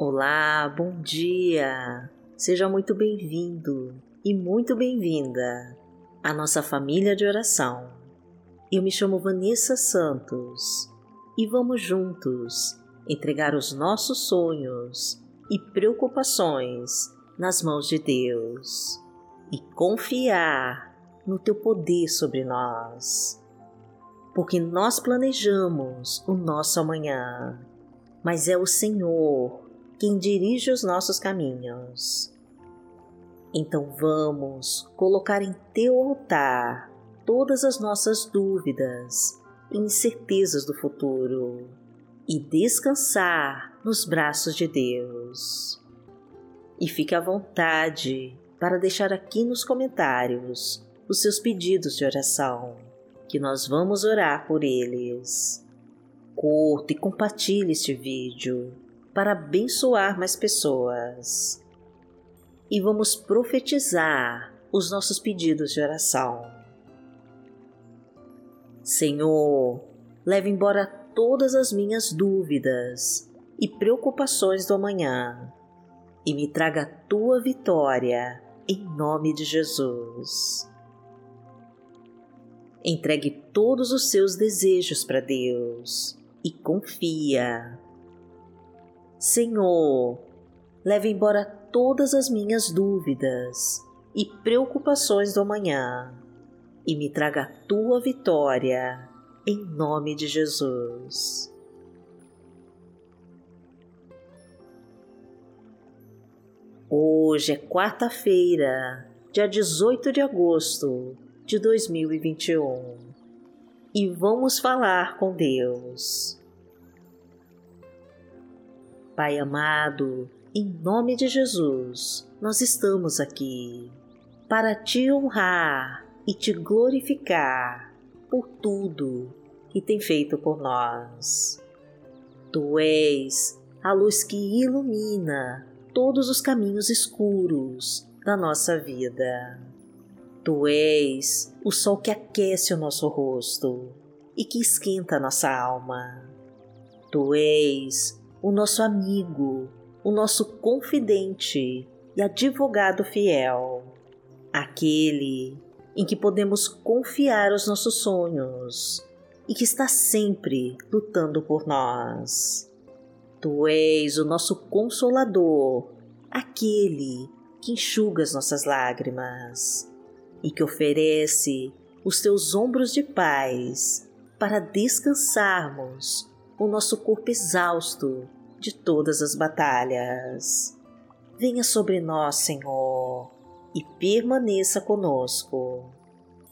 Olá, bom dia! Seja muito bem-vindo e muito bem-vinda à nossa família de oração. Eu me chamo Vanessa Santos e vamos juntos entregar os nossos sonhos e preocupações nas mãos de Deus e confiar no Teu poder sobre nós. Porque nós planejamos o nosso amanhã, mas é o Senhor quem dirige os nossos caminhos. Então vamos colocar em teu altar todas as nossas dúvidas e incertezas do futuro e descansar nos braços de Deus. E fique à vontade para deixar aqui nos comentários os seus pedidos de oração, que nós vamos orar por eles. Curta e compartilhe este vídeo para abençoar mais pessoas. E vamos profetizar os nossos pedidos de oração. Senhor, leve embora todas as minhas dúvidas e preocupações do amanhã e me traga a tua vitória em nome de Jesus. Entregue todos os seus desejos para Deus e confia Senhor, leve embora todas as minhas dúvidas e preocupações do amanhã e me traga a tua vitória, em nome de Jesus. Hoje é quarta-feira, dia 18 de agosto de 2021 e vamos falar com Deus. Pai amado, em nome de Jesus, nós estamos aqui para te honrar e te glorificar por tudo que tem feito por nós. Tu és a luz que ilumina todos os caminhos escuros da nossa vida. Tu és o sol que aquece o nosso rosto e que esquenta a nossa alma. Tu és o nosso amigo, o nosso confidente e advogado fiel, aquele em que podemos confiar os nossos sonhos e que está sempre lutando por nós. Tu és o nosso consolador, aquele que enxuga as nossas lágrimas e que oferece os teus ombros de paz para descansarmos o nosso corpo exausto de todas as batalhas. Venha sobre nós, Senhor, e permaneça conosco.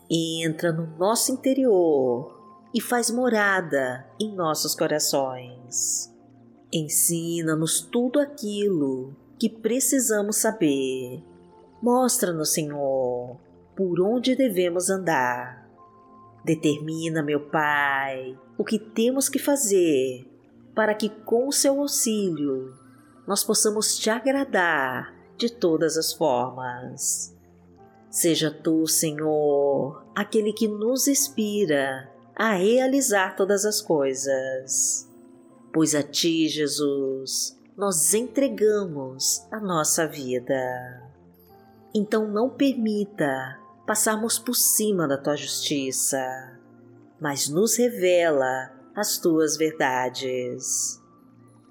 Entra no nosso interior e faz morada em nossos corações. Ensina-nos tudo aquilo que precisamos saber. Mostra-nos, Senhor, por onde devemos andar Determina, meu Pai, o que temos que fazer para que, com o seu auxílio, nós possamos te agradar de todas as formas. Seja tu, Senhor, aquele que nos inspira a realizar todas as coisas. Pois a Ti, Jesus, nós entregamos a nossa vida. Então não permita passarmos por cima da tua justiça, mas nos revela as tuas verdades.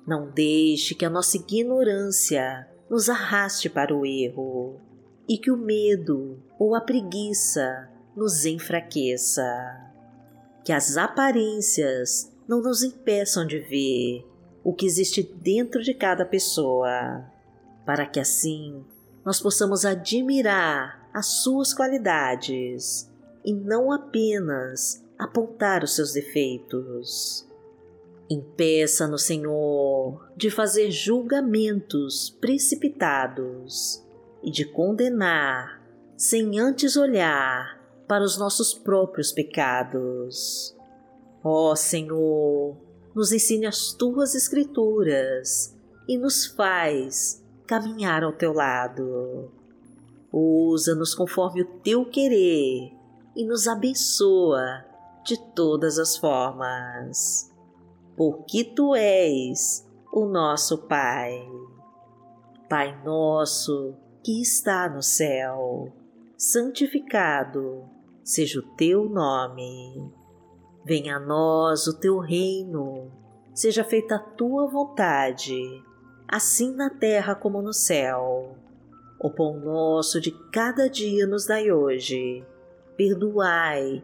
Não deixe que a nossa ignorância nos arraste para o erro e que o medo ou a preguiça nos enfraqueça. Que as aparências não nos impeçam de ver o que existe dentro de cada pessoa, para que assim nós possamos admirar as suas qualidades e não apenas apontar os seus defeitos. Impeça no Senhor de fazer julgamentos precipitados e de condenar sem antes olhar para os nossos próprios pecados. Ó Senhor, nos ensine as tuas Escrituras e nos faz caminhar ao teu lado. Usa-nos conforme o teu querer e nos abençoa de todas as formas, porque tu és o nosso Pai. Pai nosso que está no céu, santificado seja o teu nome. Venha a nós o teu reino, seja feita a tua vontade, assim na terra como no céu. O pão nosso de cada dia nos dai hoje. Perdoai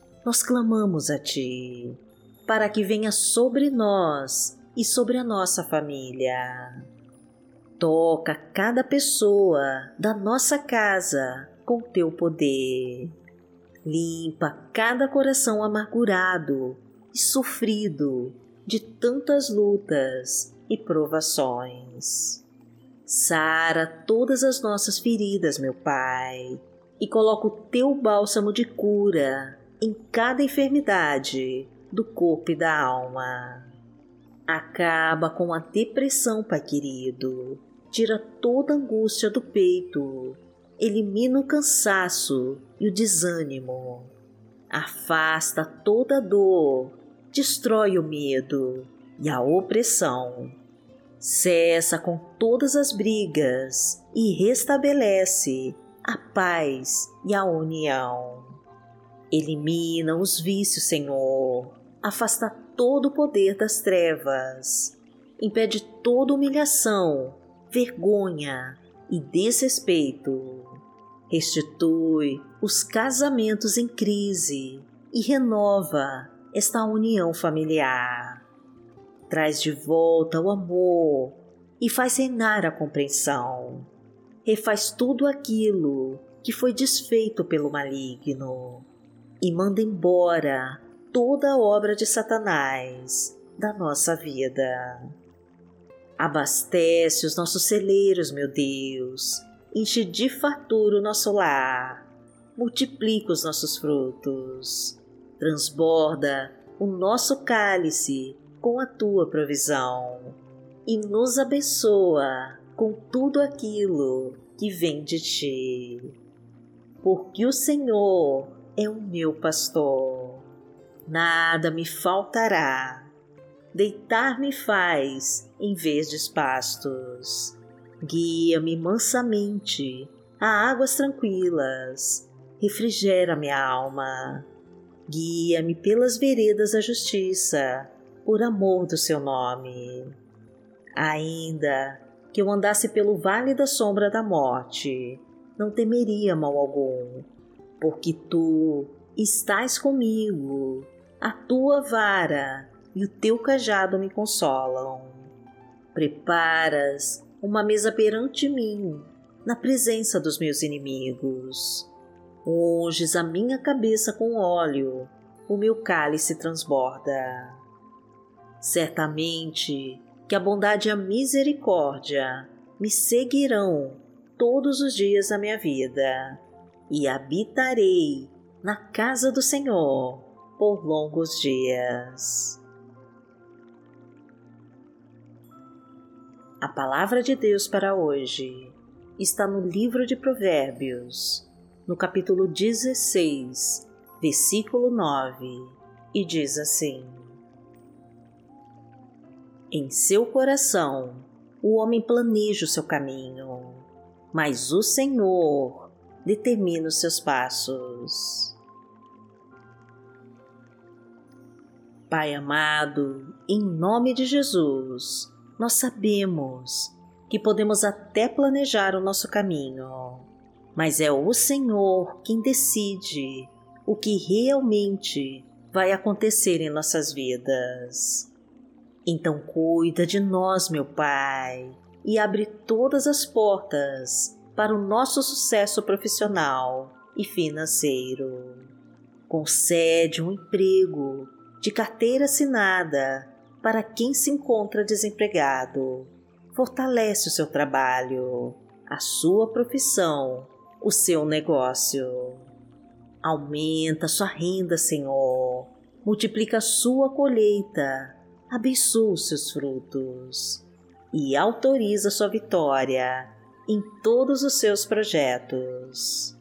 nós clamamos a Ti, para que venha sobre nós e sobre a nossa família. Toca cada pessoa da nossa casa com Teu poder. Limpa cada coração amargurado e sofrido de tantas lutas e provações. Sara todas as nossas feridas, meu Pai, e coloca o teu bálsamo de cura em cada enfermidade do corpo e da alma. Acaba com a depressão, Pai querido. Tira toda angústia do peito. Elimina o cansaço e o desânimo. Afasta toda dor. Destrói o medo e a opressão. Cessa com todas as brigas e restabelece a paz e a união. Elimina os vícios, Senhor. Afasta todo o poder das trevas. Impede toda humilhação, vergonha e desrespeito. Restitui os casamentos em crise e renova esta união familiar. Traz de volta o amor e faz reinar a compreensão refaz tudo aquilo que foi desfeito pelo maligno e manda embora toda a obra de Satanás da nossa vida. Abastece os nossos celeiros, meu Deus, enche de fartura o nosso lar, multiplica os nossos frutos, transborda o nosso cálice com a tua provisão e nos abençoa com tudo aquilo que vem de ti. Porque o Senhor é o meu pastor, nada me faltará. Deitar-me faz em vez de pastos. Guia-me mansamente a águas tranquilas, refrigera minha alma. Guia-me pelas veredas da justiça, por amor do seu nome. Ainda que eu andasse pelo vale da sombra da morte, não temeria mal algum, porque tu estás comigo, a tua vara e o teu cajado me consolam. Preparas uma mesa perante mim, na presença dos meus inimigos. Unges a minha cabeça com óleo, o meu cálice transborda. Certamente que a bondade e a misericórdia me seguirão todos os dias da minha vida e habitarei na casa do Senhor por longos dias. A palavra de Deus para hoje está no livro de Provérbios, no capítulo 16, versículo 9, e diz assim: em seu coração, o homem planeja o seu caminho, mas o Senhor determina os seus passos. Pai amado, em nome de Jesus, nós sabemos que podemos até planejar o nosso caminho, mas é o Senhor quem decide o que realmente vai acontecer em nossas vidas. Então cuida de nós, meu Pai, e abre todas as portas para o nosso sucesso profissional e financeiro. Concede um emprego de carteira assinada para quem se encontra desempregado. Fortalece o seu trabalho, a sua profissão, o seu negócio. Aumenta sua renda, Senhor. Multiplica sua colheita. Abençoa os seus frutos. E autoriza sua vitória em todos os seus projetos.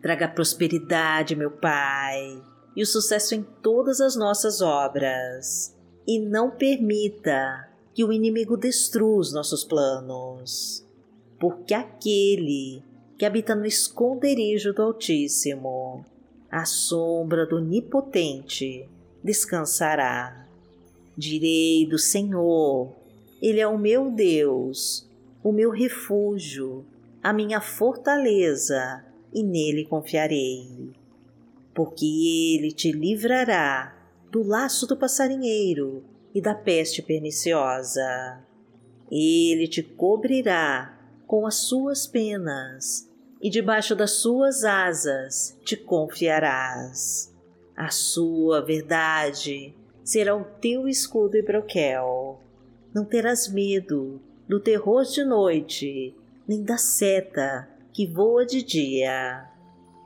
Traga prosperidade, meu Pai, e o sucesso em todas as nossas obras. E não permita que o inimigo destrua os nossos planos. Porque aquele que habita no esconderijo do Altíssimo, à sombra do Onipotente, descansará. Direi do Senhor, Ele é o meu Deus, o meu refúgio, a minha fortaleza, e nele confiarei. Porque Ele te livrará do laço do passarinheiro e da peste perniciosa. Ele te cobrirá com as suas penas, e debaixo das suas asas te confiarás. A sua verdade será o teu escudo e broquel. Não terás medo do terror de noite, nem da seta que voa de dia,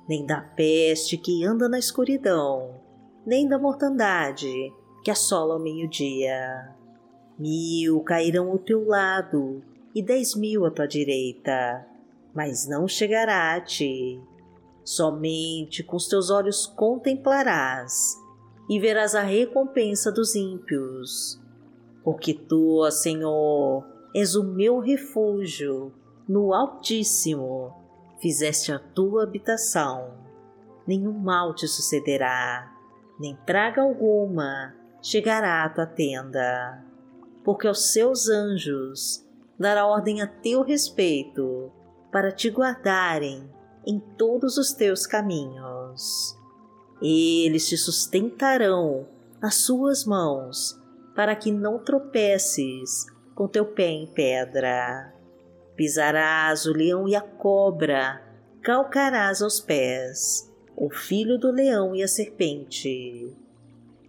nem da peste que anda na escuridão, nem da mortandade que assola ao meio-dia. Mil cairão ao teu lado e dez mil à tua direita, mas não chegará a ti. Somente com os teus olhos contemplarás e verás a recompensa dos ímpios. Porque tu, Senhor, és o meu refúgio, no Altíssimo fizeste a tua habitação. Nenhum mal te sucederá, nem praga alguma chegará à tua tenda, porque aos seus anjos dará ordem a teu respeito, para te guardarem em todos os teus caminhos. Eles te sustentarão nas suas mãos, para que não tropeces com teu pé em pedra. Pisarás o leão e a cobra, calcarás aos pés o filho do leão e a serpente.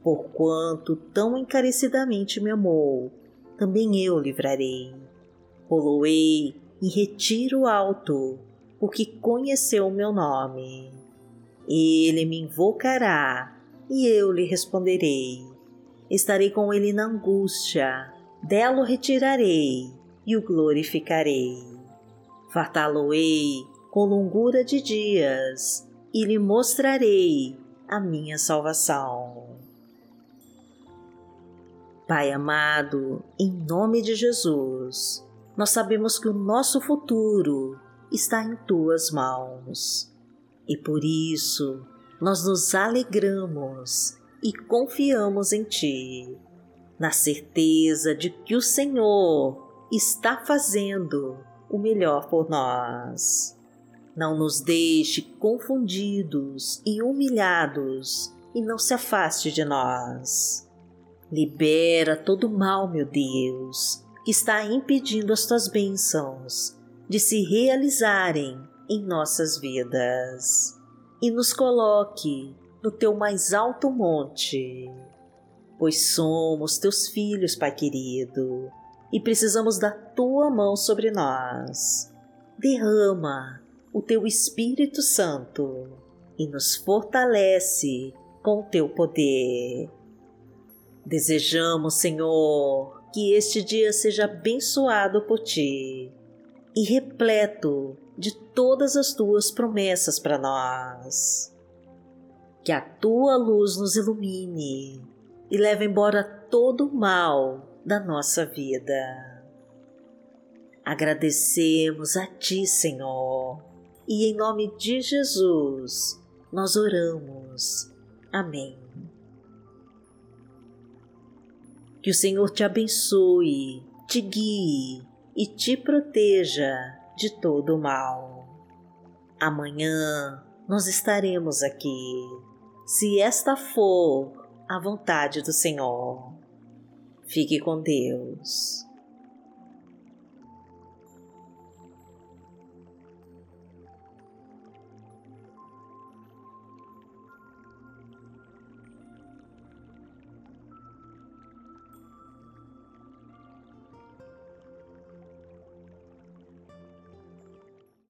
Porquanto tão encarecidamente me amou, também eu livrarei poloei em retiro alto, porque conheceu o meu nome. Ele me invocará e eu lhe responderei. Estarei com ele na angústia, dela o retirarei e o glorificarei. Fartá-lo-ei com longura de dias e lhe mostrarei a minha salvação. Pai amado, em nome de Jesus, nós sabemos que o nosso futuro está em tuas mãos. E por isso nós nos alegramos e confiamos em Ti, na certeza de que o Senhor está fazendo o melhor por nós. Não nos deixe confundidos e humilhados e não se afaste de nós. Libera todo mal, meu Deus, que está impedindo as tuas bênçãos de se realizarem em nossas vidas e nos coloque no teu mais alto monte, pois somos teus filhos, Pai querido, e precisamos da tua mão sobre nós. Derrama o teu Espírito Santo e nos fortalece com o teu poder. Desejamos, Senhor, que este dia seja abençoado por ti e repleto de todas as tuas promessas para nós. Que a tua luz nos ilumine e leve embora todo o mal da nossa vida. Agradecemos a Ti, Senhor, e em nome de Jesus nós oramos. Amém. Que o Senhor te abençoe, te guie e te proteja de todo o mal. Amanhã nós estaremos aqui, se esta for a vontade do Senhor. Fique com Deus.